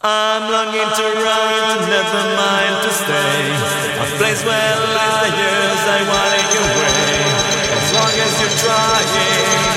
I'm longing to run, never mind to stay. A place where liars I wanna get away. As long as you're trying.